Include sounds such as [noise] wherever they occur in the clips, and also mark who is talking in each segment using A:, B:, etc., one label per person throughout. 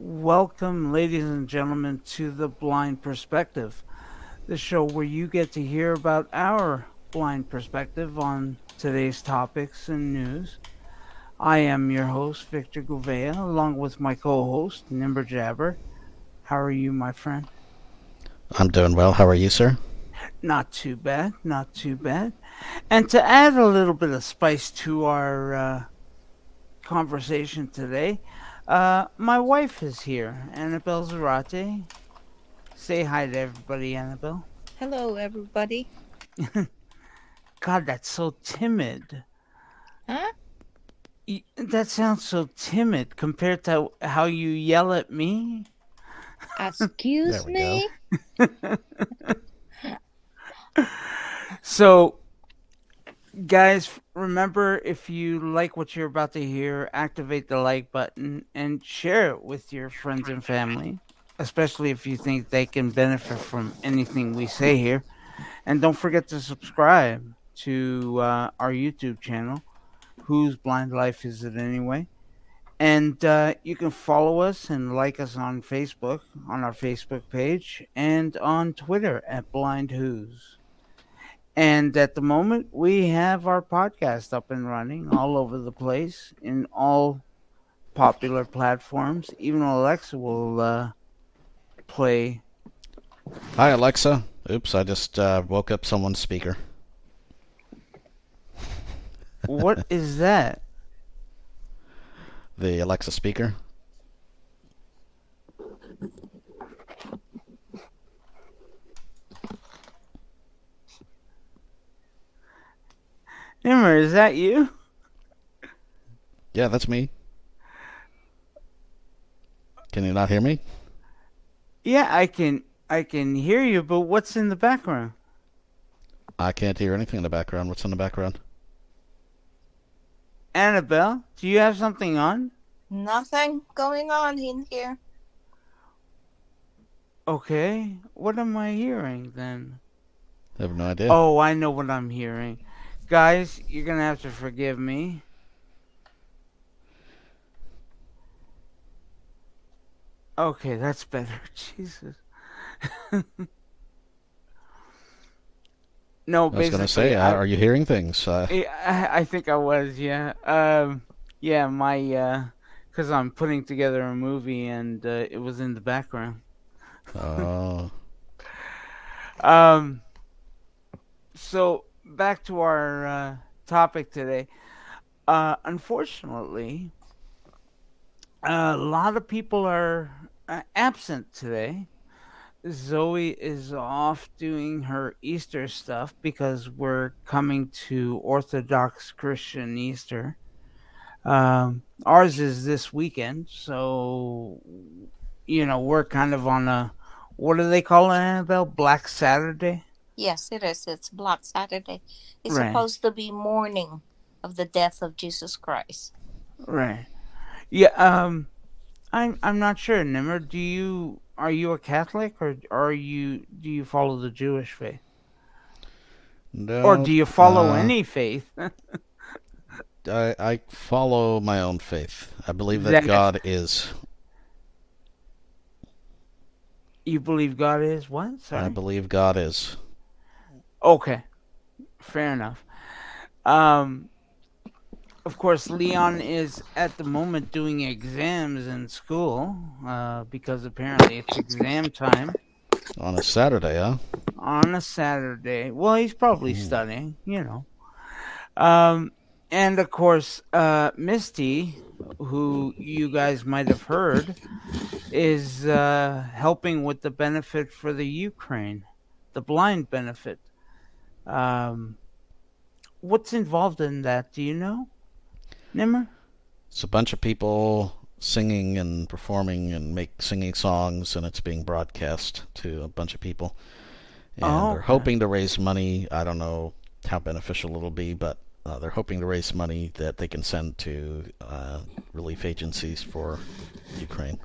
A: Welcome, ladies and gentlemen, to the Blind Perspective, the show where you get to hear about our blind perspective on today's topics and news. I am your host, Victor Gouveia, along with my co host, Nimmer Jabber. How are you, my friend?
B: I'm doing well. How are you, sir?
A: Not too bad, not too bad. And to add a little bit of spice to our uh, conversation today, uh, my wife is here, Annabelle Zarate. Say hi to everybody, Annabelle.
C: Hello, everybody. [laughs]
A: God, that's so timid.
C: Huh?
A: That sounds so timid compared to how you yell at me.
C: Excuse [laughs]
B: There we
C: me? [laughs]
A: So, guys, remember if you like what you're about to hear, activate the like button and share it with your friends and family, especially if you think they can benefit from anything we say here. And don't forget to subscribe to uh, our YouTube channel. Whose Blind Life Is It Anyway? And uh, you can follow us and like us on Facebook, on our Facebook page, and on Twitter at Blind Who's. And at the moment, we have our podcast up and running all over the place in all popular platforms. Even Alexa will uh, play.
B: Hi, Alexa. Oops, I just uh, woke up someone's speaker.
A: What is that?
B: The Alexa speaker.
A: Nimmer, is that you?
B: Yeah, that's me. Can you not hear me?
A: Yeah, I can. I can hear you, but what's in the background?
B: I can't hear anything in the background. What's in the background?
A: Annabelle, do you have something on?
C: Nothing going on in here.
A: Okay, what am I hearing then?
B: I have no idea.
A: Oh, I know what I'm hearing. Guys, you're gonna have to forgive me. Okay, that's better. [laughs] Jesus. no,
B: I was to say,
A: I,
B: uh, are you hearing things? Uh,
A: I, I think I was, yeah. Um, yeah, my, uh, because I'm putting together a movie and uh, it was in the background.
B: oh, [laughs]
A: Um, so back to our uh, topic today. Uh, unfortunately, a lot of people are uh, absent today. Zoe is off doing her Easter stuff because we're coming to Orthodox Christian Easter. Um, ours is this weekend, so you know we're kind of on a what do they call it, Annabelle? Black Saturday.
C: Yes, it is. It's Black Saturday. It's
A: Right.
C: supposed to be mourning of the death of Jesus Christ.
A: Right. Yeah. Um, I'm I'm not sure. Nimmer, do you are you a Catholic or are you do you follow the Jewish faith
B: no.
A: or do you follow
B: uh,
A: any faith? [laughs]
B: I, I follow my own faith. I believe that
A: That-
B: God is.
A: you believe God is what?
B: I believe God is.
A: Okay. Fair enough. Um. Of course, Leon is at the moment doing exams in school uh, because apparently it's exam time.
B: On a Saturday, huh?
A: on a Saturday. Well, he's probably
B: Hmm.
A: studying, you know. Um, and of course, uh, Misty, who you guys might have heard, is uh, helping with the benefit for the Ukraine, the blind benefit. Um, what's involved in that? Do you know, Nimmer?
B: It's a bunch of people singing and performing and make singing songs, and it's being broadcast to a bunch of people. And
A: Oh,
B: they're
A: okay.
B: hoping to raise money. I don't know how beneficial it'll be, but uh, they're hoping to raise money that they can send to uh, relief agencies for Ukraine.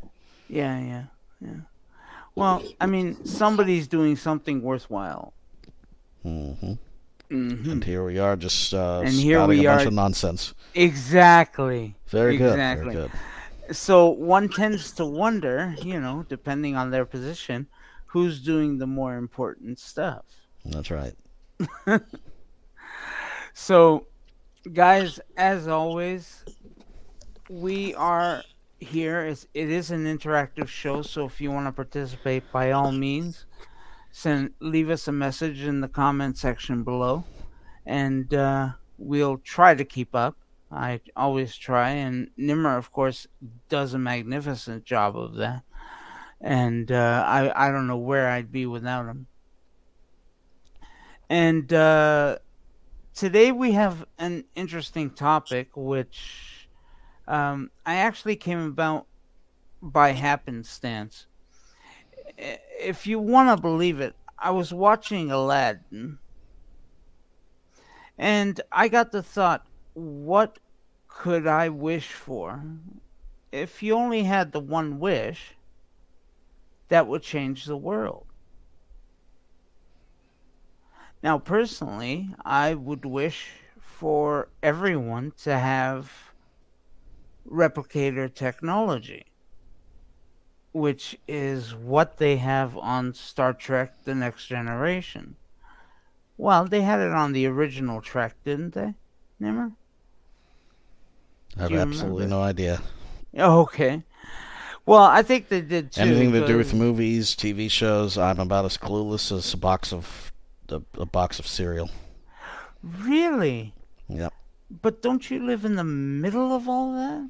A: Yeah, yeah, yeah. Well, I mean, somebody's doing something worthwhile.
B: Hmm
A: hmm
B: And here we are, just uh,
A: And here
B: spouting
A: we
B: a bunch
A: are-
B: of nonsense.
A: Exactly.
B: Very good.
A: Exactly.
B: Very good.
A: So one tends to wonder, you know, depending on their position, who's doing the more important stuff.
B: That's right. [laughs]
A: So, guys, as always, we are here. It's, it is an interactive show, so if you want to participate, by all means, send leave us a message in the comment section below, and uh, we'll try to keep up. I always try, and Nimmer, of course, does a magnificent job of that. And uh, I I don't know where I'd be without him. And uh, today we have an interesting topic, which um, I actually came about by happenstance. If you want to believe it, I was watching Aladdin, and I got the thought, what could I wish for? If you only had the one wish, that would change the world. Now, personally, I would wish for everyone to have replicator technology, which is what they have on Star Trek The Next Generation. Well, they had it on the original Trek, didn't they, Nimmer?
B: I have absolutely
A: remember?
B: no idea. [laughs]
A: Okay. Well, I think they did too.
B: Anything to do with movies, TV shows, I'm about as clueless as a box of a, a box of cereal.
A: Really?
B: Yep.
A: But don't you live in the middle of all that?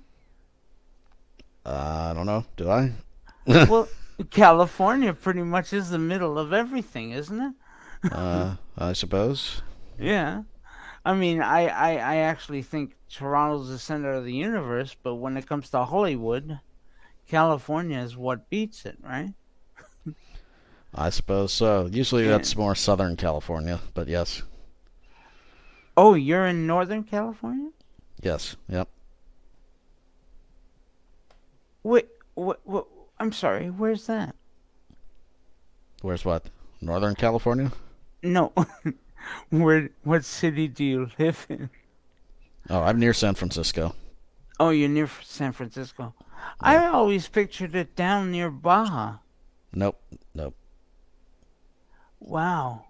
B: Uh, I don't know. Do I? [laughs]
A: well, California pretty much is the middle of everything, isn't it?
B: Uh, I suppose.
A: Yeah. I mean, I, I, I actually think Toronto's the center of the universe, but when it comes to Hollywood, California is what beats it, right?
B: I suppose so. Usually
A: Yeah.
B: that's more Southern California, but yes,
A: Oh, you're in Northern California?
B: yes, yep.
A: Wait, what, what, I'm sorry, where's that?
B: Where's what? Northern California?
A: No. [laughs] Where, what city do you live in?
B: Oh, I'm near San Francisco.
A: Oh, you're near San Francisco. I always pictured it down near Baja.
B: Nope, nope.
A: Wow.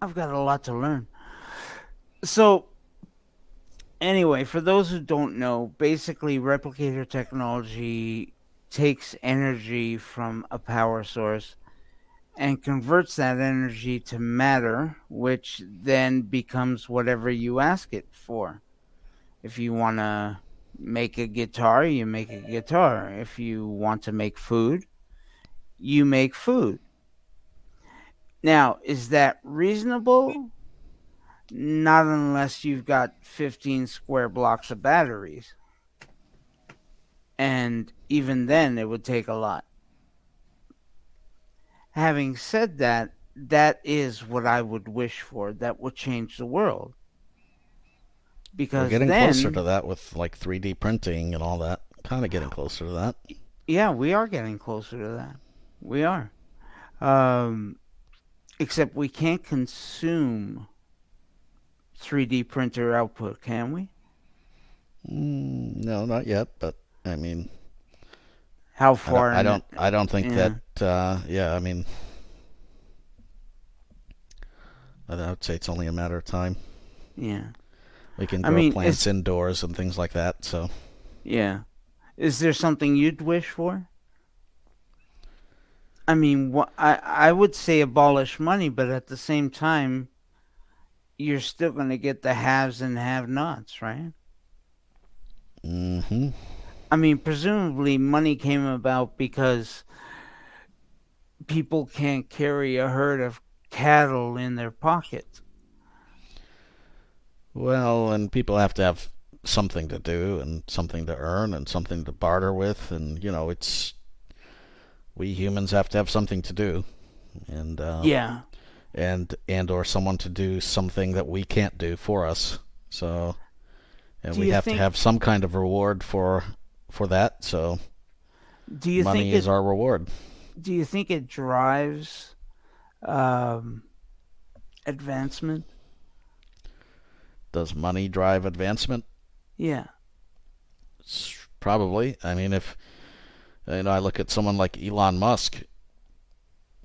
A: I've got a lot to learn. So, anyway, for those who don't know, basically, replicator technology takes energy from a power source and converts that energy to matter, which then becomes whatever you ask it for. If you want to make a guitar, you make a guitar. If you want to make food, you make food. Now, is that reasonable? Not unless you've got 15 square blocks of batteries. And even then, it would take a lot. Having said that, that is what I would wish for. That would change the world. Because
B: We're getting
A: then,
B: closer to that with like 3D printing and all that. Kind of getting closer to that.
A: Yeah, we are getting closer to that. We are. Um, except we can't consume 3D printer output, can we?
B: Mm, no, not yet. But I mean,
A: How
B: I don't.
A: far?
B: I don't, I don't think
A: yeah.
B: that. Uh, yeah, I mean, I would say it's only a matter of time.
A: yeah,
B: We can
A: I
B: grow
A: mean,
B: plants indoors and things like that. So
A: yeah. Is there something you'd wish for? I mean, wh- I I would say abolish money, but at the same time, you're still going to get the haves and have-nots, right?
B: Mm hmm
A: I mean, presumably money came about because people can't carry a herd of cattle in their pockets.
B: Well, and people have to have something to do and something to earn and something to barter with, and you know, it's we humans have to have something to do, and uh,
A: Yeah.
B: and and or someone to do something that we can't do for us. So, and
A: Do
B: we have
A: think-
B: to have some kind of reward for for that. So,
A: Do you
B: money
A: think
B: is our reward.
A: do you think it drives um, advancement?
B: Does money drive advancement?
A: Yeah.
B: Probably. I mean, if you know, I look at someone like Elon Musk.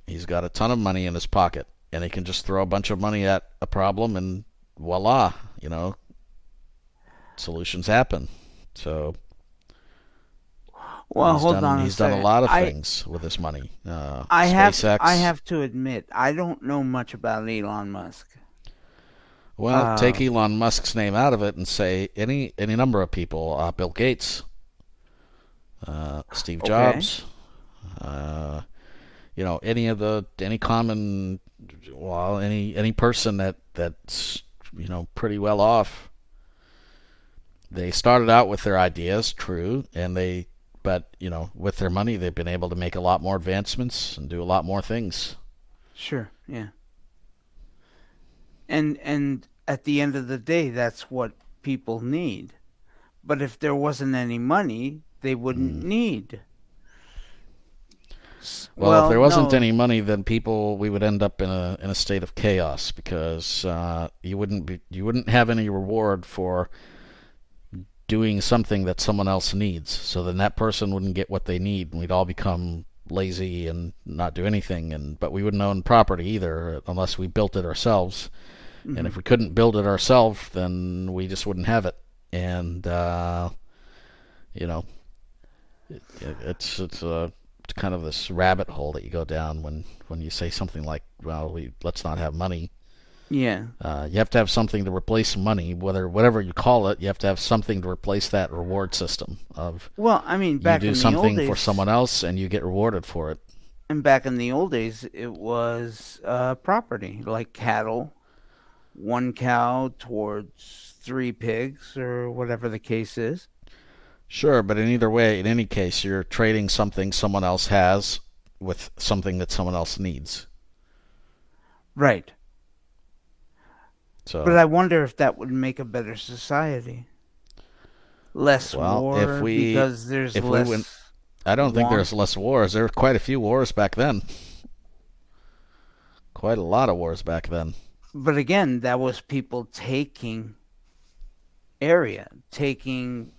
B: He's got a ton of money in his pocket, and he can just throw a bunch of money at a problem, and voila, you know, solutions happen. So
A: Well,
B: he's
A: hold
B: done,
A: on.
B: He's done a lot of
A: I-
B: things with his money. Uh,
A: I have I have to admit I don't know much about Elon Musk.
B: Well,
A: Uh,
B: take Elon Musk's name out of it and say any any number of people. Uh, Bill Gates, uh, Steve
A: Okay.
B: Jobs, uh, you know, any of the any common, well, any any person that that's you know pretty well off. They started out with their ideas, true, and they, but you know, with their money, they've been able to make a lot more advancements and do a lot more things.
A: Sure, yeah. And and at the end of the day, that's what people need. But if there wasn't any money, they wouldn't need. S-
B: Hmm. Well, if there wasn't
A: no,
B: any money, then people we would end up in a in a state of chaos because uh, you wouldn't be you wouldn't have any reward for doing something that someone else needs. So then that person wouldn't get what they need, and we'd all become lazy and not do anything. And but we wouldn't own property either unless we built it ourselves. And if we couldn't build it ourselves, then we just wouldn't have it. And uh, you know, it, it's it's a it's kind of this rabbit hole that you go down when when you say something like, "Well, we let's not have money."
A: Yeah,
B: Uh, you have to have something to replace money, whether whatever you call it. You have to have something to replace that reward system of
A: well, I mean,
B: you
A: back
B: do
A: in the old days,
B: for someone else and you get rewarded for it.
A: and back in the old days, it was uh, property like cattle, one cow towards three pigs, or whatever the case is.
B: Sure, but in either way, in any case, you're trading something someone else has with something that someone else needs.
A: Right.
B: So
A: But I wonder if that would make a better society. Less
B: Well,
A: war
B: if we-
A: because there's
B: if we
A: less.
B: went- I don't think there's less wars. There were quite a few wars back then. Quite a lot of wars back then.
A: But again, that was people taking area, taking.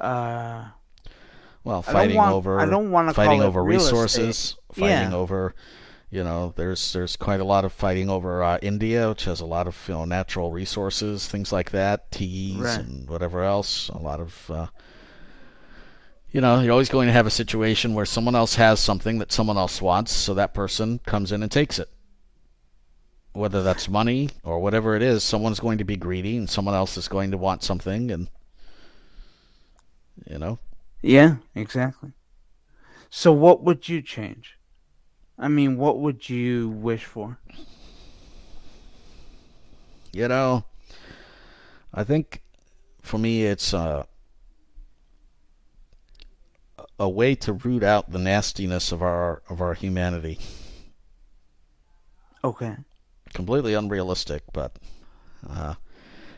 A: Uh,
B: Well,
A: I
B: fighting
A: want-
B: over
A: I don't wanna
B: fighting
A: call it
B: over resources,
A: estate.
B: fighting
A: Yeah.
B: over you know, there's there's quite a lot of fighting over uh, India, which has a lot of you know natural resources, things like that, teas
A: Right.
B: and whatever else. A lot of uh, you know, you're always going to have a situation where someone else has something that someone else wants, so that person comes in and takes it. Whether that's money or whatever it is, someone's going to be greedy, and someone else is going to want something, and you know,
A: yeah, exactly. So, what would you change? I mean, what would you wish for?
B: You know, I think for me it's uh, a way to root out the nastiness of our of our humanity.
A: Okay.
B: Completely unrealistic, but uh,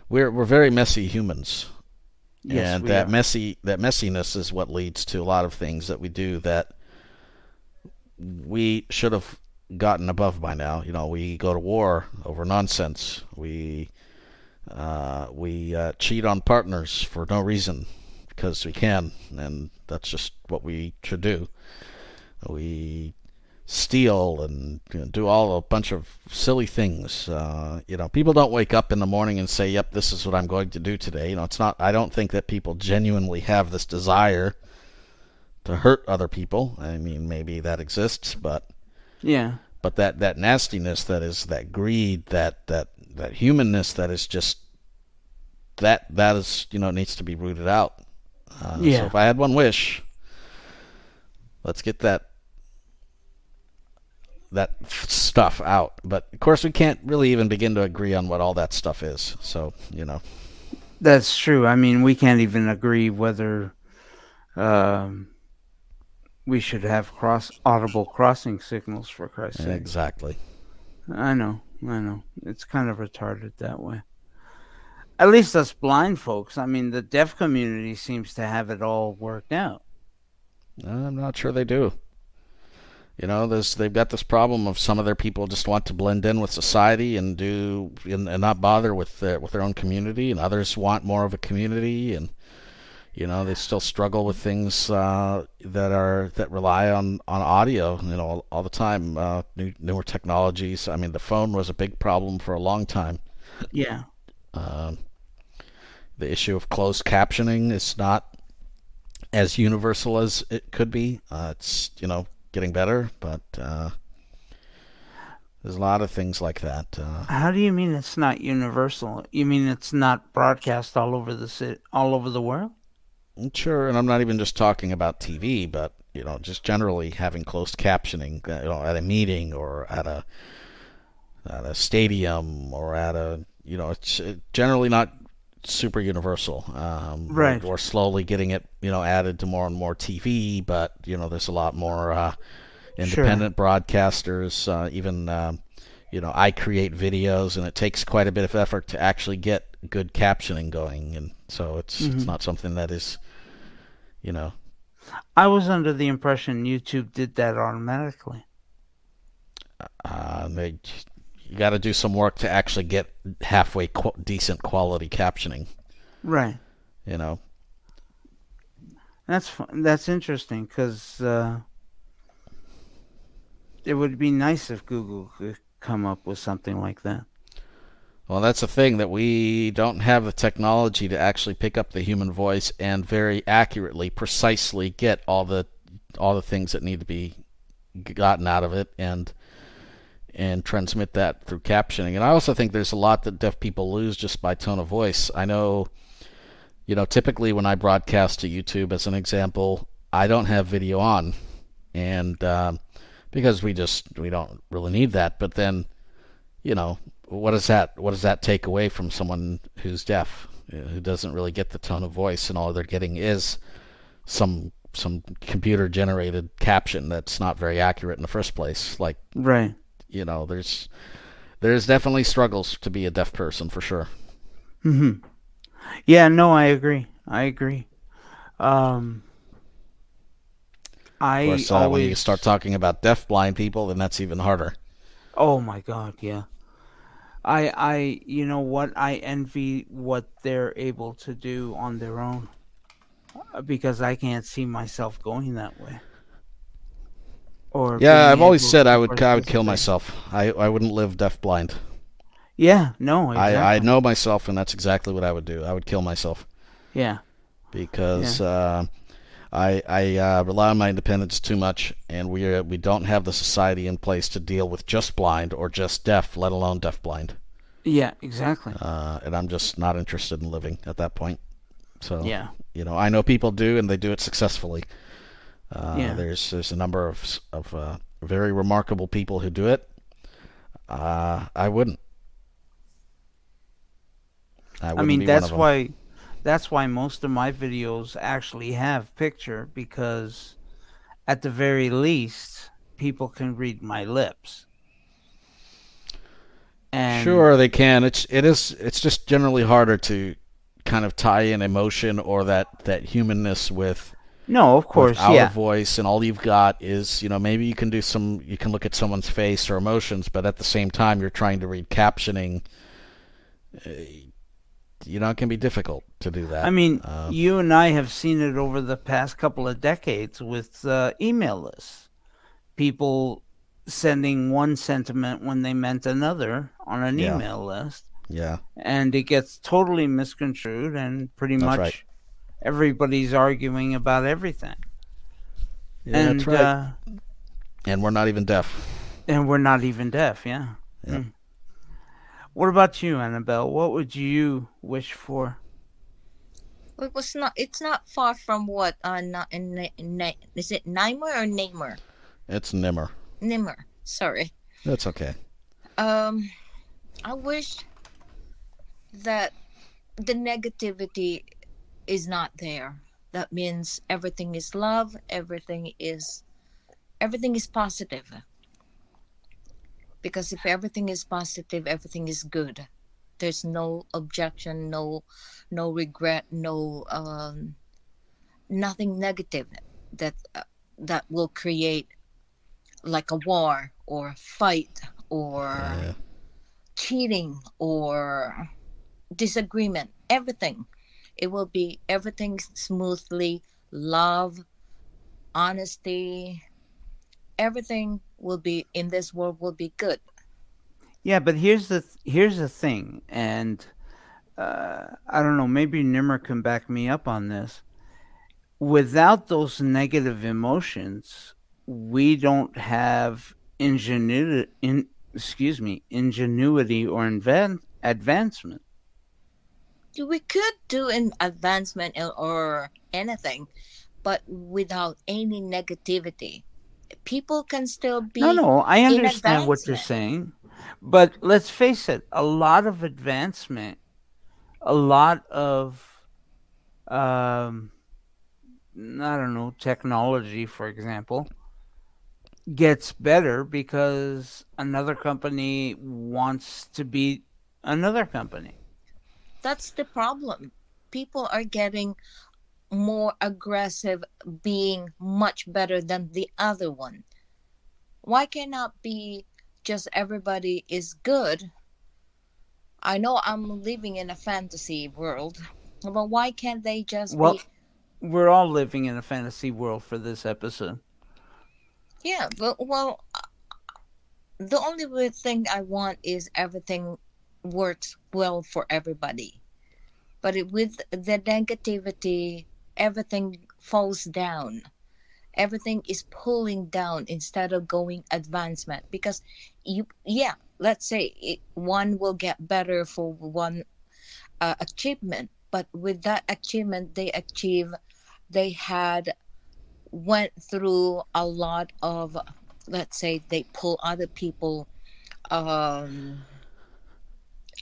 B: we're we're very messy humans,
A: Yes,
B: and
A: we
B: that
A: are.
B: messy that messiness is what leads to a lot of things that we do that we should have gotten above by now. You know, we go to war over nonsense. We uh, we uh, cheat on partners for no reason because we can, and that's just what we should do. We steal and you know, do all a bunch of silly things. Uh, you know, people don't wake up in the morning and say, "Yep, this is what I'm going to do today." You know, it's not. I don't think that people genuinely have this desire to hurt other people. I mean, maybe that exists, but
A: Yeah.
B: but that that nastiness, that is that greed, that that that humanness, that is just that that is you know needs to be rooted out. Uh,
A: Yeah.
B: So if I had one wish, let's get that that stuff out. But of course, we can't really even begin to agree on what all that stuff is. So you know,
A: That's true. I mean, we can't even agree whether um, we should have cross audible crossing signals for Christ's sake.
B: exactly.
A: I know, I know. It's kind of retarded that way. At least us blind folks. I mean, the deaf community seems to have it all worked out.
B: I'm not sure they do. You know, there's they've got this problem of some of their people just want to blend in with society and do and, and not bother with their with their own community, and others want more of a community, and You know, they still struggle with things uh, that are that rely on, on audio. You know, all, all the time. Uh, new, newer technologies. I mean, the phone was a big problem for a long time.
A: Yeah.
B: Um, the issue of closed captioning is not as universal as it could be. Uh, it's you know getting better, but uh, there's a lot of things like that. Uh,
A: How do you mean it's not universal? You mean it's not broadcast all over the city, all over the world?
B: Sure, and I'm not even just talking about TV, but you know, just generally having closed captioning, uh, you know, at a meeting or at a at a stadium or at a, you know, it's generally not super universal. Um,
A: right.
B: We're, we're, slowly getting it, you know, added to more and more TV, but you know, there's a lot more uh, independent sure. broadcasters. Uh, even, um, you know, I create videos, and it takes quite a bit of effort to actually get good captioning going, and so it's mm-hmm. it's not something that is you know.
A: I was under the impression YouTube did that automatically.
B: Uh, they, you got to do some work to actually get halfway qu- decent quality captioning.
A: Right.
B: You know.
A: That's fun. that's interesting because uh, it would be nice if Google could come up with something like that.
B: Well, that's the thing that we don't have the technology to actually pick up the human voice and very accurately, precisely get all the all the things that need to be gotten out of it and and transmit that through captioning. And I also think there's a lot that deaf people lose just by tone of voice. I know, you know, typically when I broadcast to YouTube, as an example, I don't have video on, and um, because we just we don't really need that. But then, you know, what does that what does that take away from someone who's deaf, who doesn't really get the tone of voice, and all they're getting is some some computer generated caption that's not very accurate in the first place. Like
A: right,
B: you know, there's there's definitely struggles to be a deaf person for sure.
A: Hmm. Yeah. No, I agree. I agree. Um. I
B: of course, uh, always... when you start talking about deaf blind people, then that's even harder.
A: Oh my god, yeah. I I you know what I envy what they're able to do on their own uh, because I can't see myself going that way.
B: Or yeah, I've always said I would I would kill myself. I I wouldn't live deaf blind.
A: Yeah, no, exactly.
B: I I know myself, and that's exactly what I would do. I would kill myself.
A: Yeah,
B: because yeah. Uh, I I uh, rely on my independence too much, and we are, we don't have the society in place to deal with just blind or just deaf, let alone deaf blind.
A: Yeah, exactly.
B: Uh, and I'm just not interested in living at that point. So
A: yeah,
B: you know, I know people do, and they do it successfully. Uh,
A: yeah.
B: There's there's a number of of uh, very remarkable people who do it. Uh, I wouldn't.
A: I, wouldn't I mean, that's why that's why most of my videos actually have picture because at the very least people can read my lips
B: and sure they can it's it is it's just generally harder to kind of tie in emotion or that that humanness with
A: no of course
B: our
A: yeah.
B: voice and all you've got is you know maybe you can do some you can look at someone's face or emotions but at the same time you're trying to read captioning uh, you know, it can be difficult to do that.
A: I mean, um, you and I have seen it over the past couple of decades with uh, email lists. People sending one sentiment when they meant another on an yeah. email list.
B: Yeah.
A: And it gets totally misconstrued, and pretty
B: that's
A: much
B: right.
A: everybody's arguing about everything.
B: Yeah, and, that's right. Uh, and we're not even deaf.
A: And we're not even deaf, yeah.
B: yeah. Mm.
A: What about you, Annabelle? What would you wish for?
C: It was not. It's not far from what. Uh, not in, in, in is it Nimer or Namer?
B: It's Nimmer.
C: Nimmer. Sorry.
B: That's okay.
C: Um, I wish that the negativity is not there. That means everything is love. Everything is everything is positive because if everything is positive everything is good there's no objection no no regret no um, nothing negative that uh, that will create like a war or a fight or yeah. cheating or disagreement everything it will be everything smoothly, love, honesty, everything will be in this world will be good.
A: Yeah, but here's the th- here's the thing, and uh, I don't know. Maybe Nimmer can back me up on this. Without those negative emotions, we don't have ingenuity. In, excuse me, ingenuity or invan- advancement.
C: We could do an advancement or anything, but without any negativity, people can still be.
A: No, no, I understand what you're saying, but let's face it. A lot of advancement, a lot of, um, I don't know, technology, for example, gets better because another company wants to beat another company.
C: That's the problem. People are getting more aggressive, being much better than the other one. Why cannot be just everybody is good? I know I'm living in a fantasy world, but why can't they just
A: Well,
C: be?
A: we're all living in a fantasy world for this episode.
C: Yeah, but well, the only thing I want is everything works well for everybody. But it, with the negativity, everything falls down. Everything is pulling down instead of going advancement because you, yeah, let's say it, one will get better for one uh, achievement, but with that achievement they achieve, they had went through a lot of let's say they pull other people um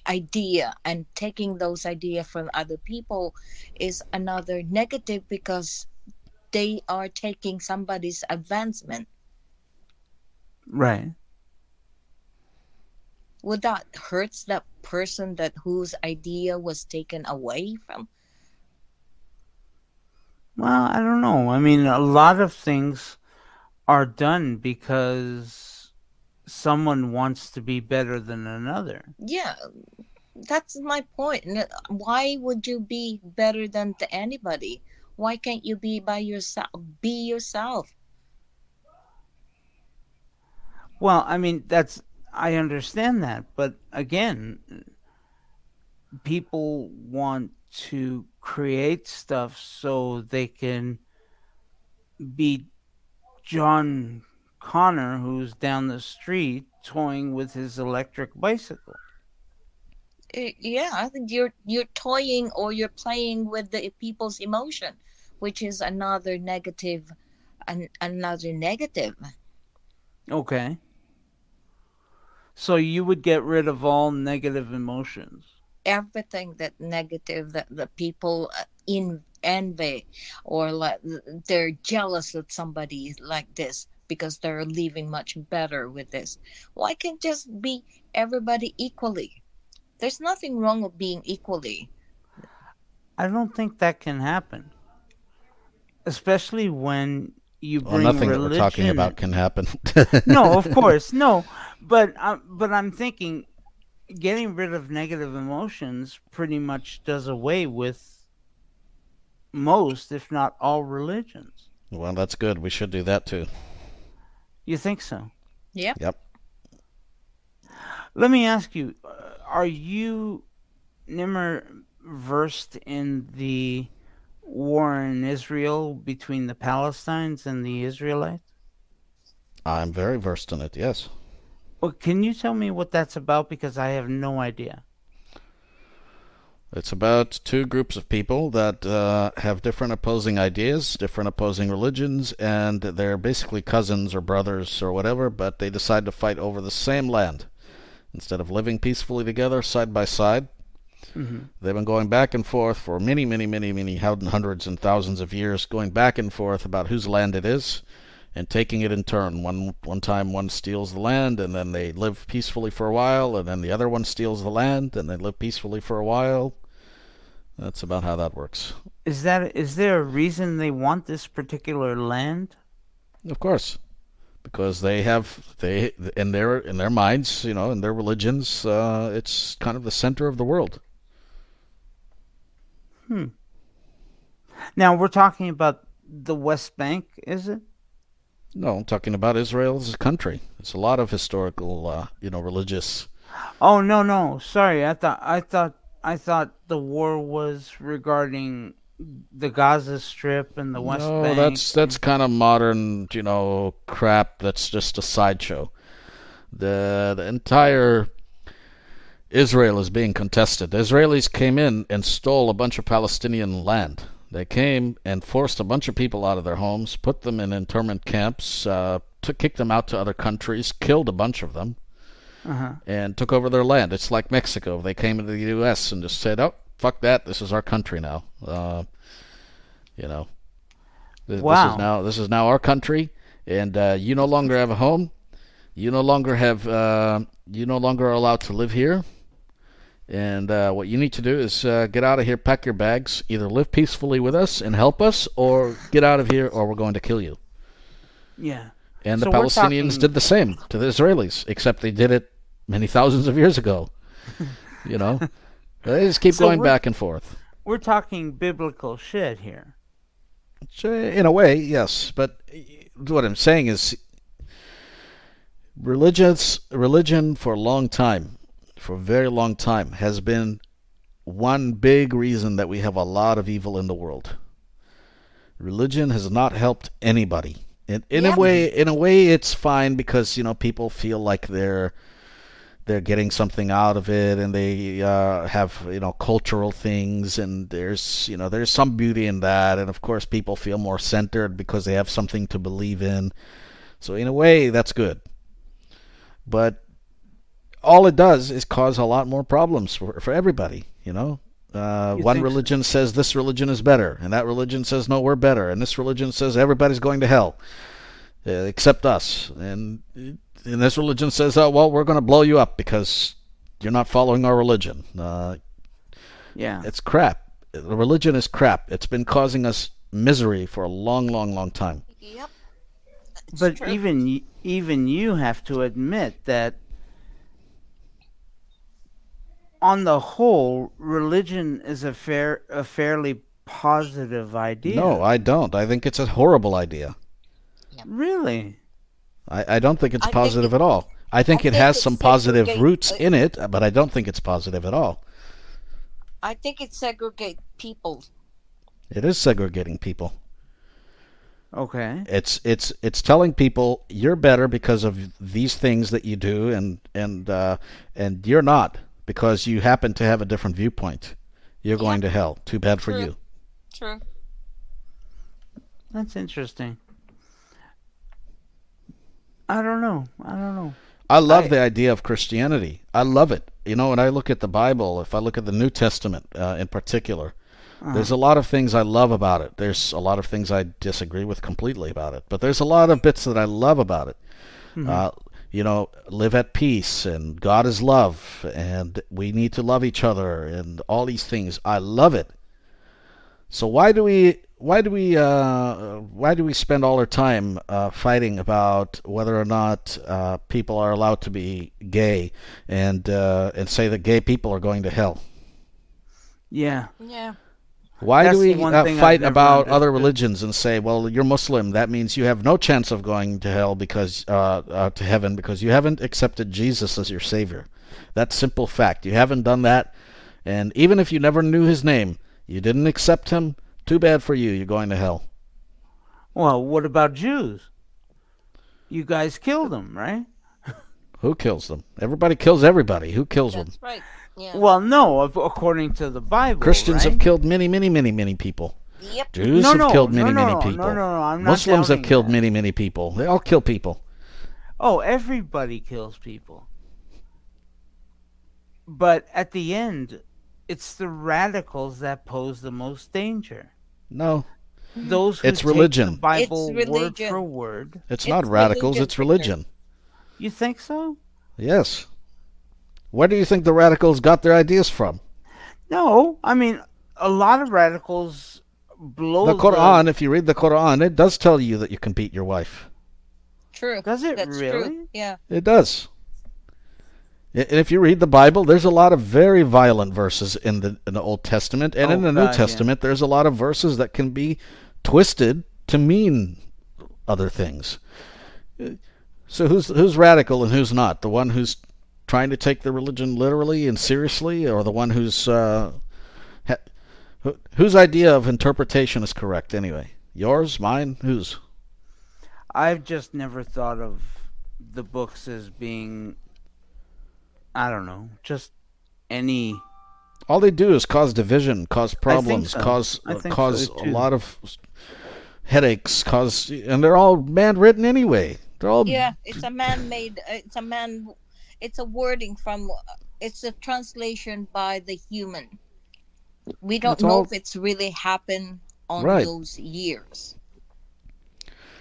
C: idea and taking those idea from other people is another negative because they are taking somebody's advancement
A: Right.
C: would that hurts that person that whose idea was taken away from
A: Well, I don't know. I mean, a lot of things are done because someone wants to be better than another.
C: yeah that's my point. Uh, why would you be better than anybody? Why can't you be by yourself be yourself?
A: Well, I mean, that's I understand that, but again, people want to create stuff so they can be John Connor who's down the street toying with his electric bicycle.
C: Uh, yeah i think you're you're toying or you're playing with the people's emotion which is another negative an, another negative
A: Okay. So you would get rid of all negative emotions.
C: everything that negative that the people uh, in envy or like they're jealous that somebody like this because they're living much better with this why can't just be everybody equally there's nothing wrong with being equally
A: I don't think that can happen. Especially when you
B: Well,
A: bring
B: nothing that we're talking about can happen. [laughs]
A: no, of [laughs] course, no. But uh, but I'm thinking, getting rid of negative emotions pretty much does away with most, if not all, religions.
B: Well, that's good. We should do that too.
A: You think so?
C: yeah
B: Yep.
A: Let me ask you: uh, Are you, Nimmer, versed in the war in Israel between the Palestinians and the Israelites?
B: I'm very versed in it. Yes.
A: Well, can you tell me what that's about? Because I have no idea.
B: It's about two groups of people that uh, have different opposing ideas, different opposing religions, and they're basically cousins or brothers or whatever, but they decide to fight over the same land. Instead of living peacefully together side by side,
A: hmm
B: they've been going back and forth for many, many, many, many hundreds and thousands of years, going back and forth about whose land it is and taking it in turn. One one time one steals the land and then they live peacefully for a while, and then the other one steals the land and they live peacefully for a while. That's about how that works.
A: Is that is there a reason they want this particular land?
B: Of course, because they have they in their in their minds, you know, in their religions, uh, it's kind of the center of the world. Hmm.
A: Now we're talking about the West Bank, is it?
B: No, I'm talking about Israel as a country. There's a lot of historical, uh, you know, religious.
A: Oh no, no. Sorry, I thought I thought I thought the war was regarding the Gaza Strip and the West
B: no,
A: Bank.
B: that's that's kind of modern, you know, crap. That's just a sideshow. The the entire Israel is being contested. The Israelis came in and stole a bunch of Palestinian land. They came and forced a bunch of people out of their homes, put them in internment camps, uh, took, kicked them out to other countries, killed a bunch of them,
A: Uh-huh.
B: and took over their land. It's like Mexico. They came into the U.S. and just said, "Oh, fuck that! This is our country now." Uh, you know, Th- this
A: Wow.
B: is now this is now our country, and uh, you no longer have a home. You no longer have. Uh, you no longer are allowed to live here. And uh, what you need to do is uh, get out of here, pack your bags, either live peacefully with us and help us, or get out of here, or we're going to kill you.
A: Yeah.
B: And the
A: So we're
B: Palestinians
A: talking-
B: did the same to the Israelis, except they did it many thousands of years ago. [laughs] you know, they just keep
A: So
B: going back and forth.
A: We're talking biblical shit here.
B: In a way, yes, but uh, what I'm saying is, religious religion for a long time, for a very long time, has been one big reason that we have a lot of evil in the world. Religion has not helped anybody. In, in
C: Yeah.
B: a way, in a way, it's fine because you know people feel like they're they're getting something out of it, and they uh, have you know cultural things, and there's you know there's some beauty in that, and of course people feel more centered because they have something to believe in. So in a way, that's good. But all it does is cause a lot more problems for for everybody. You know, uh,
A: You
B: one
A: think so?
B: religion says this religion is better, and that religion says no, we're better, and this religion says everybody's going to hell, uh, except us, and and this religion says, oh well, we're going to blow you up because you're not following our religion. Uh,
A: Yeah.
B: it's crap. The religion is crap. It's been causing us misery for a long, long, long time.
C: Yep. It's
A: But
C: true.
A: even even you have to admit that on the whole, religion is a fair a fairly positive idea.
B: No, I don't. I think it's a horrible idea.
A: really.
B: I, I don't think it's
C: I think
B: positive
C: it-
B: at all. I think
C: I
B: it
C: think
B: has some positive roots
C: uh,
B: in it, but I don't think it's positive at all.
C: I think it segregate people.
B: It is segregating people.
A: Okay.
B: It's it's it's telling people you're better because of these things that you do, and and uh, and you're not because you happen to have a different viewpoint. You're going to hell. Too bad for
C: True.
B: you.
C: True.
A: That's interesting. I don't know. I don't know.
B: I love
A: I-
B: the idea of Christianity. I love it. You know, when I look at the Bible, if I look at the New Testament uh, in particular, there's a lot of things I love about it. There's a lot of things I disagree with completely about it. But there's a lot of bits that I love about it. Uh, you know, live at peace and God is love and we need to love each other and all these things. I love it. So why do we why do we uh, why do we spend all our time uh, fighting about whether or not uh, people are allowed to be gay and uh, and say that gay people are going to hell?
A: Yeah.
C: Yeah.
B: Why
A: That's
B: do we uh, fight about other religions and say, well, you're Muslim, that means you have no chance of going to hell because uh, uh, to heaven because you haven't accepted Jesus as your savior? That's simple fact. You haven't done that, and even if you never knew his name, you didn't accept him. Too bad for you. You're going to hell.
A: Well, what about Jews? You guys killed them, right?
B: Who kills them? Everybody kills everybody. Who kills them?
C: Right. Yeah.
A: Well, no, according to the Bible.
B: Christians
A: right?
B: have killed many, many, many, many people.
C: Yep.
B: Jews
A: No,
B: have
A: no,
B: killed
A: no,
B: many,
A: no,
B: many people.
A: no, no, I'm not
B: Muslims have killed
A: that.
B: many, many people. They all kill people.
A: Oh, everybody kills people. But at the end, it's the radicals that pose the most danger.
B: No,
A: Those who
B: It's
A: take
B: religion.
A: the Bible
C: It's
A: word for word.
B: it's,
C: It's
B: not radicals.
C: religion,
B: It's religion.
A: You think so?
B: Yes. Where do you think the radicals got their ideas from?
A: No, I mean a lot of radicals blow
B: The Quran, if you read the Quran, it does tell you that you can beat your wife.
C: True.
A: Does it
C: That's
A: really?
C: True. Yeah.
B: It does. And if you read the Bible, there's a lot of very violent verses in the in the Old Testament, and
A: Oh,
B: in the
A: God,
B: New
A: yeah.
B: Testament, there's a lot of verses that can be twisted to mean other things. So who's who's radical and who's not? The one who's trying to take the religion literally and seriously, or the one who's uh, ha- who, whose idea of interpretation is correct anyway? Yours, mine, whose?
A: I've just never thought of the books as being, I don't know, just any.
B: All they do is cause division, cause problems,
A: so.
B: cause
A: I think
B: cause
A: so,
B: a lot of headaches, cause and they're all man written anyway. They're all
C: yeah it's a man-made uh, it's a man it's a wording from it's a translation by the human we don't
B: That's
C: know
B: all-
C: if it's really happened on
B: Right.
C: those years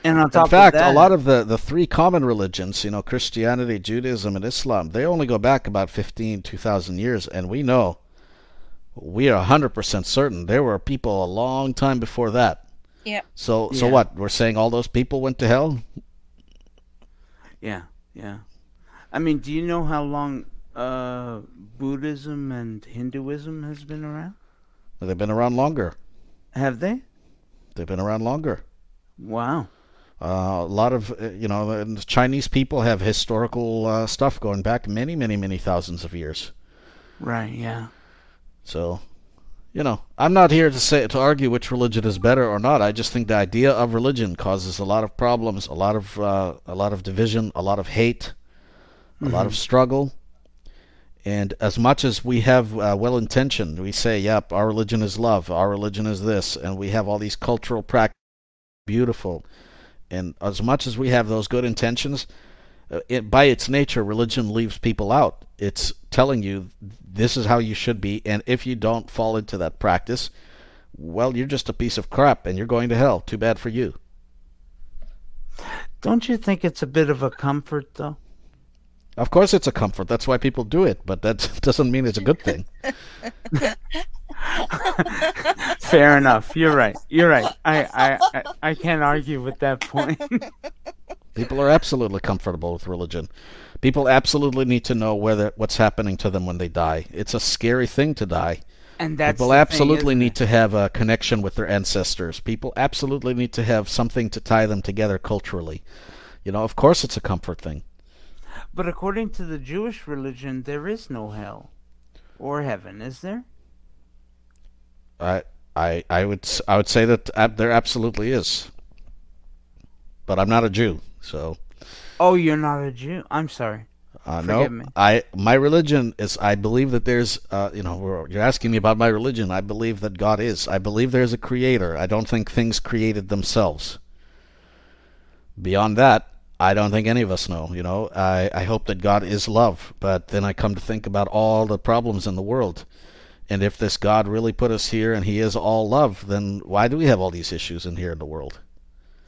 A: And on top
B: In fact,
A: of that,
B: a lot of the, the three common religions, you know, Christianity, Judaism, and Islam, they only go back about 15, 2,000 years, and we know, we are 100% certain there were people a long time before that.
C: Yeah.
B: So, so
A: Yeah.
B: what? We're saying all those people went to hell?
A: Yeah, yeah. I mean, do you know how long uh, Buddhism and Hinduism has been around?
B: They've been around longer.
A: Have they?
B: They've been around longer.
A: Wow.
B: Uh, a lot of, uh, you know, Chinese people have historical uh, stuff going back many, many, many thousands of years.
A: Right. Yeah.
B: So, you know, I'm not here to say to argue which religion is better or not. I just think the idea of religion causes a lot of problems, a lot of uh, a lot of division, a lot of hate, a lot of struggle. And as much as we have uh, well intentioned, we say, "Yep, our religion is love. Our religion is this," and we have all these cultural practices, beautiful. And as much as we have those good intentions, uh, it, by its nature, religion leaves people out. It's telling you this is how you should be, and if you don't fall into that practice, well, you're just a piece of crap, and you're going to hell. Too bad for you.
A: Don't you think it's a bit of a comfort, though?
B: Of course, it's a comfort. That's why people do it, but that [laughs] doesn't mean it's a good thing. [laughs] [laughs]
A: Fair enough. You're right. You're right. I, I, I, I can't argue with that point. [laughs]
B: People are absolutely comfortable with religion. People absolutely need to know whether what's happening to them when they die. It's a scary thing to die.
A: and that's
B: People
A: the thing,
B: absolutely need
A: it?
B: to have a connection with their ancestors. People absolutely need to have something to tie them together culturally. You know, of course, it's a comfort thing.
A: But according to the Jewish religion, there is no hell or heaven, is there?
B: I I I would I would say that there absolutely is. But I'm not a Jew, so
A: Oh, you're not a Jew. I'm sorry.
B: uh,
A: Forgive
B: no.
A: me.
B: I my religion is I believe that there's uh, you know you're asking me about my religion. I believe that God is. I believe there's a creator. I don't think things created themselves. Beyond that, I don't think any of us know. You know, I I hope that God is love, but then I come to think about all the problems in the world. And if this God really put us here and he is all love, then why do we have all these issues in here in the world?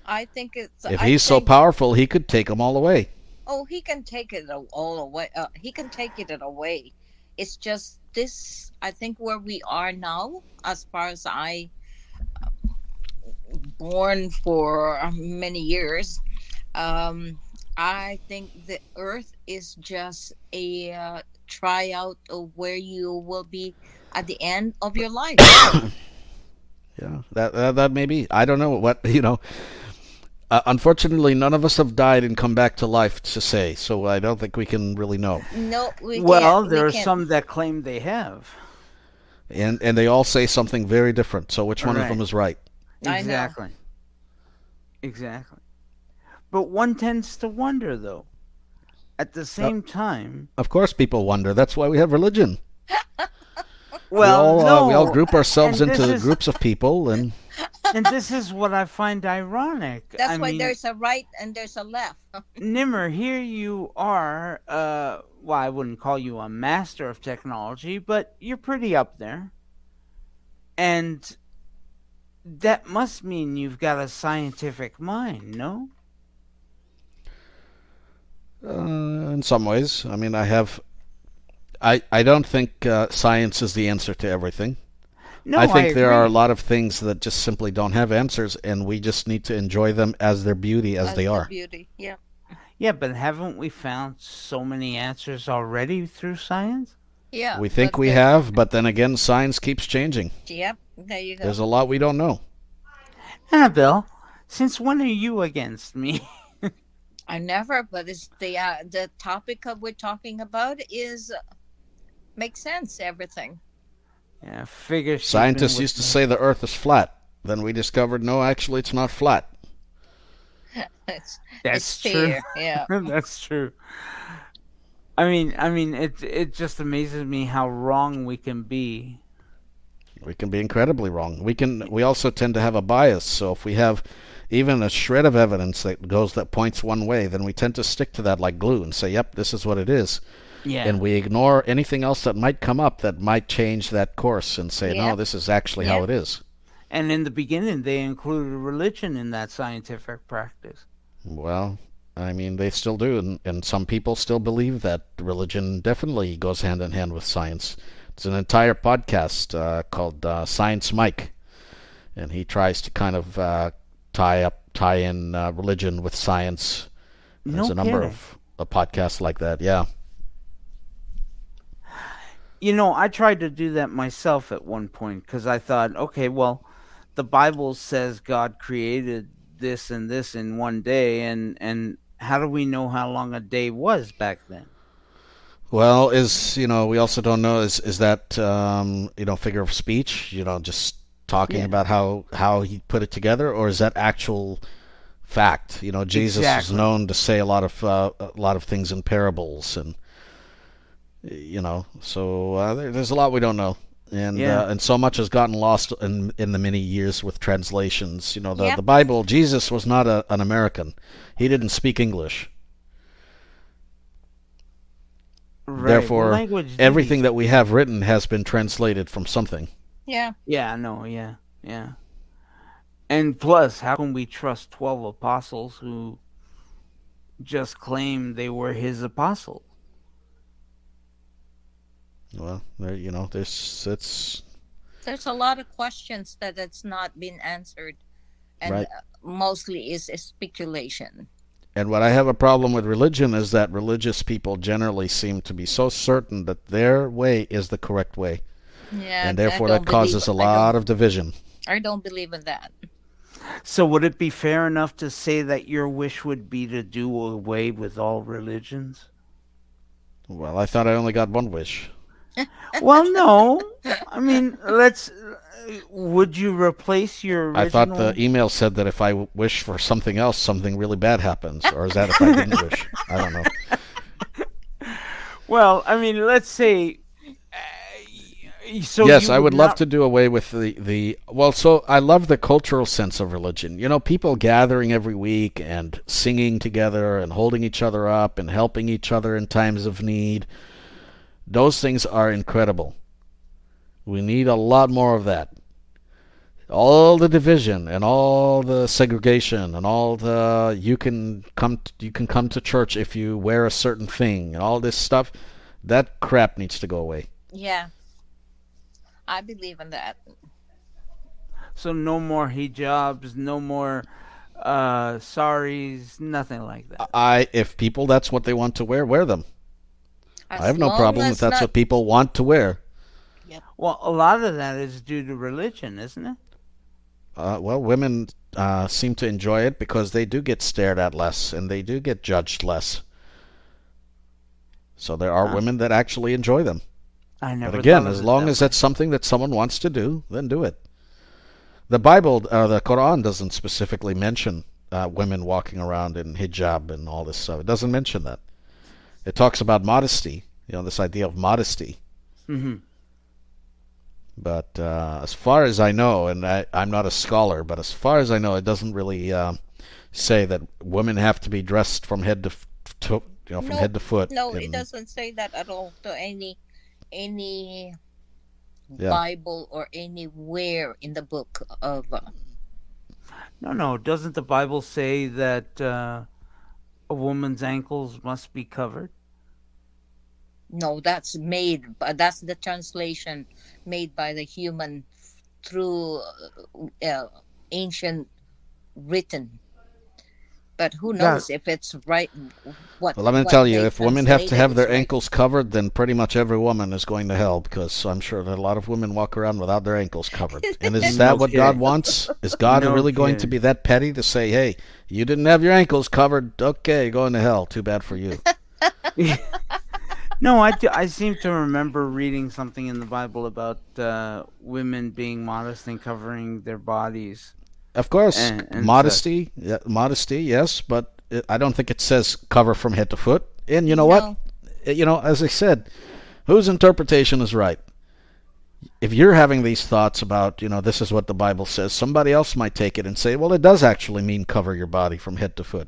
C: i think it's
B: If
C: I
B: he's so powerful, he could take them all away.
C: oh he can take it all away uh, he can take it away it's just this i think where we are now as far as i uh, born for many years um i think the earth is just a uh, tryout of where you will be at the end of your life [coughs]
B: Yeah, that that, that may be. I don't know what [laughs] you know. Uh, unfortunately, none of us have died and come back to life to say, so I don't think we can really know.
C: no we
A: well,
C: can't, we
A: there are
C: can't.
A: some that claim they have.
B: And and they all say something very different. So which one of them is right?
A: Exactly. Exactly. But one tends to wonder, though. At the same time,
B: Of course, people wonder. That's why we have religion. [laughs]
A: well,
B: we all,
A: no,
B: uh, we all group ourselves
A: and
B: into
A: is-
B: groups of people, and [laughs]
A: and this is what I find ironic.
C: that's
A: I
C: why
A: mean,
C: there's a right and there's a left [laughs]
A: Nimmer, here you are. Uh, well, I wouldn't call you a master of technology, but you're pretty up there. And that must mean you've got a scientific mind, no?
B: uh, in some ways, I mean, I have. I I don't think uh, science is the answer to everything.
A: No,
B: I think there
A: agree.
B: are a lot of things that just simply don't have answers, and we just need to enjoy them as their beauty as
C: That's
B: they are.
C: beauty yeah
A: Yeah, but haven't we found so many answers already through science?
C: Yeah.
B: We think we have, but then again, science keeps changing.
C: Yep. There you go.
B: There's a lot we don't know.
A: Annabelle, since when are you against me? [laughs]
C: I never, but it's the uh, the topic of we're talking about is uh, makes sense. Everything.
A: yeah, figure.
B: Scientists used to
A: me.
B: say the Earth is flat. Then we discovered no, actually, it's not flat. [laughs]
C: It's,
A: That's
C: it's
A: true.
C: fair. [laughs] Yeah.
A: That's true. I mean, I mean, it it just amazes me how wrong we can be.
B: We can be incredibly wrong. We can. We also tend to have a bias. So if we have even a shred of evidence that goes that points one way, then we tend to stick to that like glue and say, "Yep, this is what it is,"
A: Yeah.
B: and we ignore anything else that might come up that might change that course and say, "No, this is actually how it is."
A: and in the beginning, they included religion in that scientific practice.
B: Well, I mean, they still do, and, and some people still believe that religion definitely goes hand in hand with science. It's an entire podcast uh, called uh, Science Mike, and he tries to kind of uh, tie up, tie in uh, religion with science.
A: No
B: There's a number
A: kidding.
B: of a podcasts like that. Yeah,
A: You know, I tried to do that myself at one point because I thought, okay, well, the Bible says God created this and this in one day, and and how do we know how long a day was back then?
B: Well, is you know we also don't know is is that um, you know figure of speech? You know, just talking
A: Yeah.
B: about how how he put it together, or is that actual fact? You know, Jesus
A: Exactly.
B: is known to say a lot of uh, a lot of things in parables, and you know, so uh, there, there's a lot we don't know. And
A: Yeah.
B: uh, and so much has gotten lost in in the many years with translations. You know, the
C: Yep.
B: the Bible. Jesus was not a, an American. He didn't speak English.
A: Right.
B: Therefore,
A: language
B: everything that we have written has been translated from something.
C: Yeah.
A: Yeah, no, yeah, yeah. And plus, how can we trust twelve apostles who just claim they were his apostles?
B: Well, there, you know, there's it's
C: There's a lot of questions that it's not been answered, and
B: Right.
C: uh, mostly is, is speculation.
B: and what I have a problem with religion is that religious people generally seem to be so certain that their way is the correct way,
C: Yeah.
B: and therefore that causes a
C: believe- I
B: lot of division.
C: I don't believe in that.
A: So, would it be fair enough to say that your wish would be to do away with all religions?
B: Well, I thought I only got one wish.
A: Well, no. I mean, let's. Would you replace your original?
B: I thought the email said that if I wish for something else, something really bad happens, or is that if I didn't [laughs] wish? I don't know.
A: Well, I mean, let's say. Uh, so
B: yes, I would love to do away with the, the well. So I love the cultural sense of religion. You know, people gathering every week and singing together and holding each other up and helping each other in times of need. Those things are incredible. We need a lot more of that. All the division and all the segregation and all the you can come you can come to church if you wear a certain thing and all this stuff. That crap needs to go away.
C: Yeah. I believe in that.
A: So no more hijabs, no more uh saris, nothing like that.
B: I if people that's what they want to wear, wear them.
C: As
B: I have no problem
C: as
B: if that's
C: not-
B: what people want to wear.
A: Well, a lot of that is due to religion, isn't it?
B: Uh, well, women uh, seem to enjoy it because they do get stared at less and they do get judged less. So there are
A: Huh.
B: women that actually enjoy them.
A: I never.
B: But again, as long
A: that
B: as that's something that someone wants to do, then do it. The Bible, uh, the Quran, doesn't specifically mention uh, women walking around in hijab and all this stuff. It doesn't mention that. It talks about modesty. You know, this idea of modesty.
A: way. Mhm.
B: But uh, as far as I know, and I, I'm not a scholar, but as far as I know, it doesn't really uh, say that women have to be dressed from head to, to you know, from
C: No,
B: head to foot.
C: No, it doesn't say that at all to any any
B: Yeah.
C: Bible or anywhere in the book of uh,
A: No, no. Doesn't the Bible say that uh, a woman's ankles must be covered?
C: No that's made but that's the translation made by the human through uh, uh, ancient written But who
A: Yeah.
C: knows if it's right? What?
B: Well, let me
C: what
B: tell you, if women have to have their
C: right.
B: ankles covered, then pretty much every woman is going to hell because I'm sure that a lot of women walk around without their ankles covered. [laughs] And is that
A: No
B: what God wants? Is God
A: No
B: really going to be that petty to say, "Hey, you didn't have your ankles covered. Okay, you're going to hell. Too bad for you." [laughs]
A: No, I, do- I seem to remember reading something in the Bible about uh, women being modest and covering their bodies.
B: Of course,
A: And- and
B: modesty, yeah, modesty, yes, but it, I don't think it says cover from head to foot. And you know
C: No.
B: what? Uh, You know, as I said, whose interpretation is right? If you're having these thoughts about, you know, this is what the Bible says, somebody else might take it and say, well, it does actually mean cover your body from head to foot.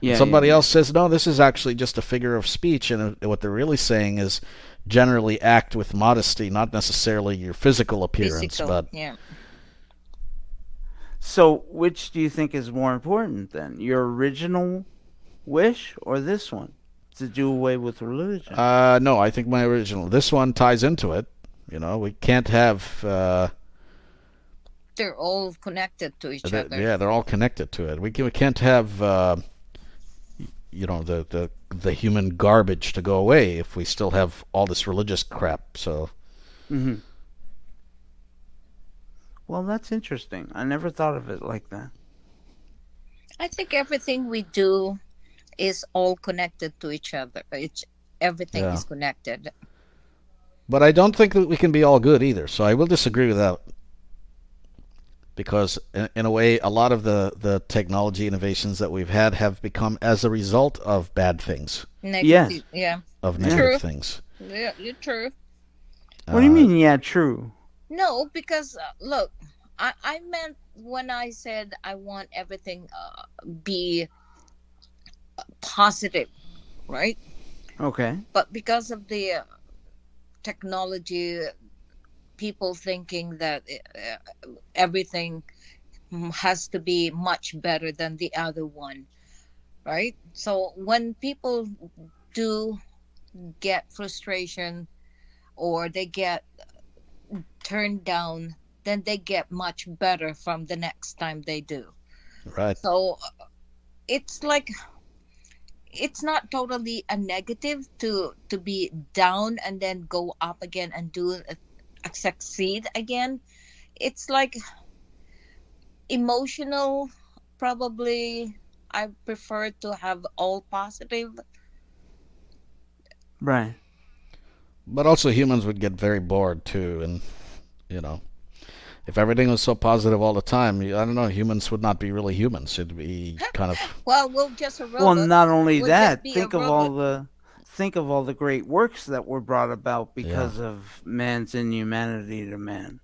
A: Yeah,
B: somebody
A: yeah,
B: else says, no, this is actually just a figure of speech, and uh, what they're really saying is generally act with modesty, not necessarily your physical appearance,
C: Physical,
B: but
C: yeah.
A: So, which do you think is more important then? Your original wish or this one? To do away with religion?
B: Uh, no, I think my original. This one ties into it. You know, we can't have. Uh,
C: They're all connected to each
B: th-
C: other.
B: yeah, they're all connected to it. We, can, we can't have. Uh, y- you know the, the the human garbage to go away if we still have all this religious crap. So
A: hmm Well, that's interesting. I never thought of it like that.
C: I think everything we do is all connected to each other. It's everything
B: Yeah.
C: is connected.
B: But I don't think that we can be all good either. So I will disagree with that. Because in, in a way, a lot of the, the technology innovations that we've had have become as a result of bad things,
C: Negative, yeah.
B: of negative
C: True.
B: things.
C: Yeah, you're true.
A: What do you
B: Uh,
A: mean? Yeah, true.
C: No, because uh, look, I I meant when I said I want everything uh, be uh, positive, right?
A: Okay.
C: But because of the uh, technology, people thinking that uh, everything has to be much better than the other one, right? So when people do get frustration or they get turned down, then they get much better from the next time they do.
B: Right.
C: So uh, it's like it's not totally a negative to to be down and then go up again and do succeed again. It's like emotional. Probably, I prefer to have all positive.
A: Right.
B: But also humans would get very bored too, and you know, if everything was so positive all the time, I don't know, humans would not be really humans. It'd be [laughs] kind of
C: Well, we'll just a robot.
A: Well, not only
C: would
A: that,
C: just be a
A: think of all the think of all the great works that were brought about because of man's inhumanity to man.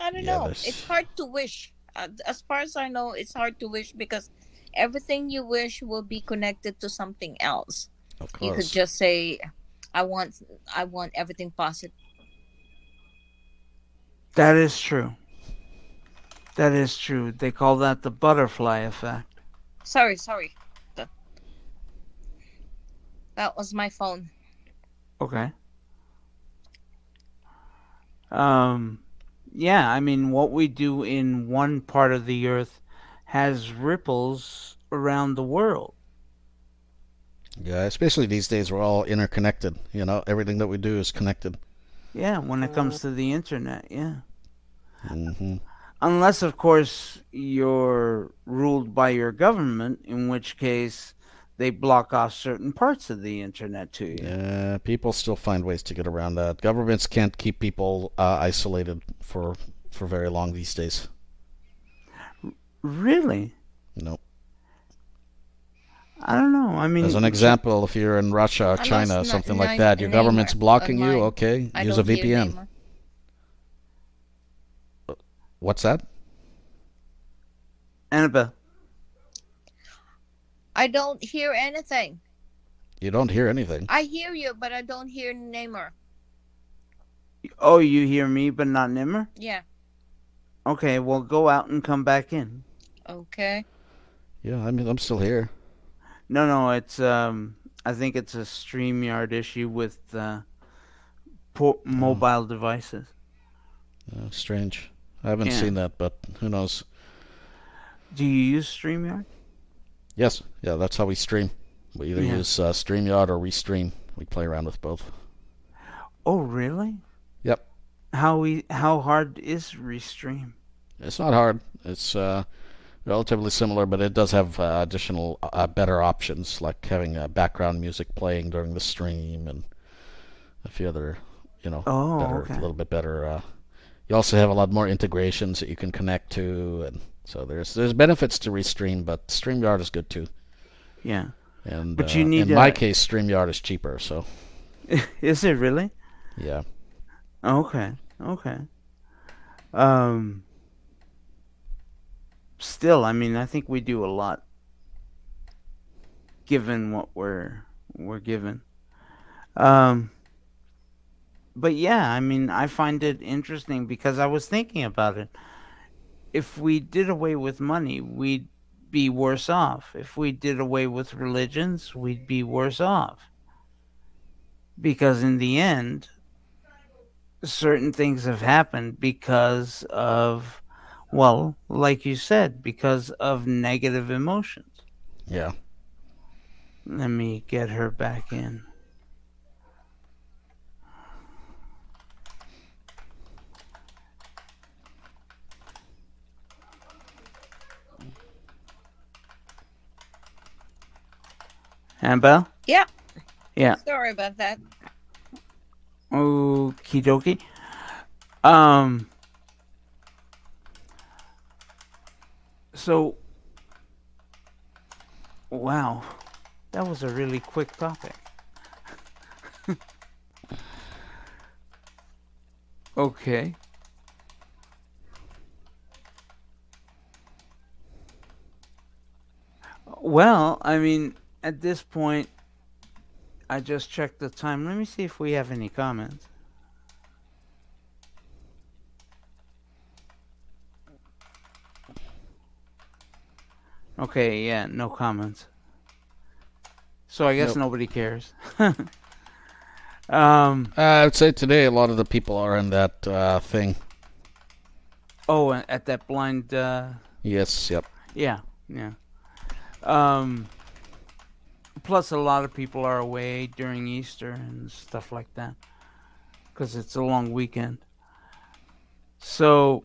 C: I don't
B: Yeah,
C: know.
B: there's-
C: It's hard to wish. Uh, as far as I know, it's hard to wish because everything you wish will be connected to something else.
B: of
C: You could just say, "I want, I want everything positive."
A: That is true. That is true. They call that the butterfly effect.
C: Sorry, sorry. The- That was my phone.
A: Okay. Um yeah, I mean what we do in one part of the earth has ripples around the world.
B: Yeah, especially these days, we're all interconnected. You know, everything that we do is connected.
A: Yeah, when it comes to the internet, yeah.
B: hmm
A: Unless of course you're ruled by your government, in which case they block off certain parts of the internet to you.
B: Yeah, people still find ways to get around that. Governments can't keep people uh, isolated for for very long these days.
A: Really?
B: No.
A: I don't know. I mean
B: As an example, if you're in Russia,
C: Unless
B: China,
C: not-
B: something like that, your government's blocking you. Okay,
C: I
B: use a VPN. What's that?
A: Annabelle.
C: I don't hear anything.
B: You don't hear anything.
C: I hear you, but I don't hear Nimmer.
A: Oh, you hear me but not Nimmer?
C: Yeah.
A: Okay, well go out and come back in.
C: Okay.
B: Yeah, I mean, I'm still here.
A: No, no, it's um I think it's a StreamYard issue with uh po- mobile devices.
B: Uh, strange. I haven't
A: Yeah.
B: seen that, but who knows?
A: Do you use StreamYard?
B: Yes, yeah, that's how we stream. We either
A: Yeah.
B: use uh, StreamYard or Restream. We play around with both.
A: Oh, really?
B: Yep.
A: How we how hard is restream?
B: It's not hard. It's uh, relatively similar, but it does have uh, additional, uh, better options, like having uh, background music playing during the stream and a few other, you know,
A: Oh,
B: better,
A: okay.
B: a little bit better. Uh, you also have a lot more integrations that you can connect to, and so there's there's benefits to Restream, but StreamYard is good too.
A: Yeah.
B: And
A: But
B: uh,
A: you need
B: in my
A: a-
B: case, StreamYard is cheaper, so [laughs]
A: is it really?
B: yeah.
A: Okay. Okay. Um. Still, I mean, I think we do a lot, given what we're we're given. Um. But yeah, I mean, I find it interesting because I was thinking about it. If we did away with money, we'd be worse off. If we did away with religions, we'd be worse off. Because in the end, certain things have happened because of well like you said because of negative emotions
B: Yeah.
A: let me get her back in Annabelle?
C: Yeah.
A: Yeah.
C: Sorry about that.
A: Okie dokie. Um. So. Wow, that was a really quick topic. [laughs] okay. Well, I mean, at this point, I just checked the time. Let me see if we have any comments. Okay, yeah, no comments. So I guess
B: Nope.
A: nobody cares. [laughs] um.
B: Uh, I would say today a lot of the people are in that uh, thing.
A: Oh, at that blind. Uh,
B: Yes. Yep.
A: yeah, yeah. Um. Plus, a lot of people are away during Easter and stuff like that, because it's a long weekend. So,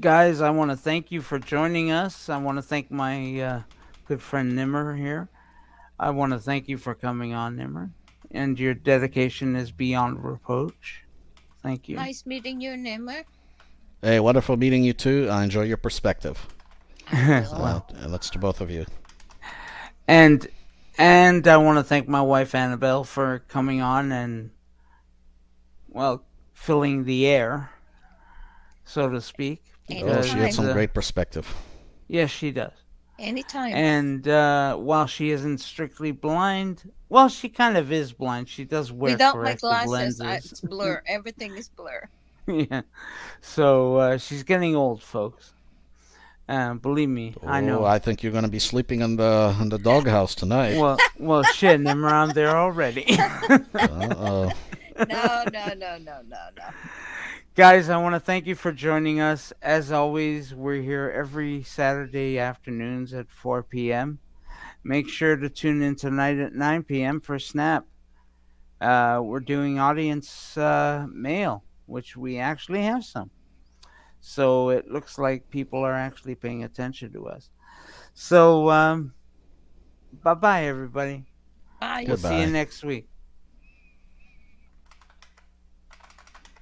A: guys, I want to thank you for joining us. I want to thank my uh, good friend Nimmer here. I want to thank you for coming on, Nimmer, and your dedication is beyond reproach. Thank you.
C: Nice meeting you, Nimmer.
B: Hey, wonderful meeting you too. I enjoy your perspective. [laughs]
C: Well,
B: Well, and that's to both of you.
A: And and I want to thank my wife Annabelle for coming on and well filling the air, so to speak.
B: Oh, she had some
A: uh,
B: great perspective.
A: Yes, she does.
C: anytime.
A: And uh, while she isn't strictly blind, well, she kind of is blind. She does wear
C: Without my
A: corrective
C: glasses, I,
A: lenses.
C: it's blur. [laughs] Everything is blur.
A: yeah. So uh, she's getting old, folks. Uh, believe me, I know.
B: Oh, I think you're going to be sleeping in the in the doghouse tonight.
A: Well, well, shit, I'm around there already. [laughs]
B: Uh-oh.
C: No, no, no, no, no, no.
A: Guys, I want to thank you for joining us. As always, we're here every Saturday afternoons at 4 p.m. Make sure to tune in tonight at 9 p.m. for Snap. Uh, we're doing audience uh, mail, which we actually have some. So it looks like people are actually paying attention to us. So, um, bye bye, everybody.
C: Bye.
A: We'll see you next week.